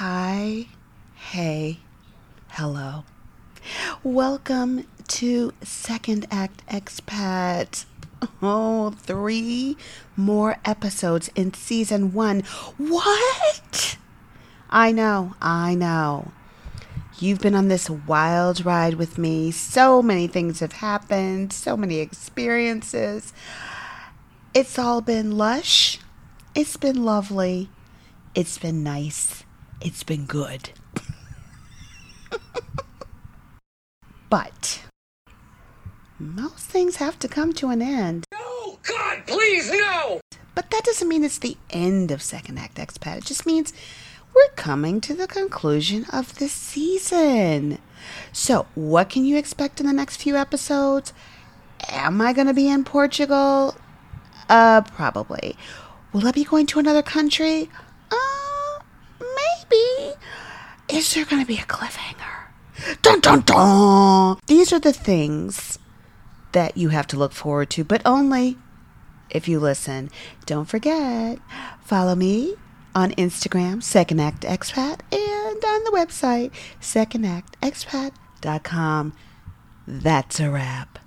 Hi, hey, hello. Welcome to Second Act Expat. Oh, three more episodes in season one. What? I know, I know. You've been on this wild ride with me. So many things have happened, so many experiences. It's all been lush. It's been lovely. It's been nice. It's been good. but most things have to come to an end. No! God, please, no! But that doesn't mean it's the end of Second Act Expat. It just means we're coming to the conclusion of the season. So, what can you expect in the next few episodes? Am I going to be in Portugal? Uh, probably. Will I be going to another country? Uh, maybe. Is there going to be a cliffhanger? Dun dun dun! These are the things that you have to look forward to, but only if you listen. Don't forget, follow me on Instagram, Second Act Expat, and on the website, secondactexpat.com. That's a wrap.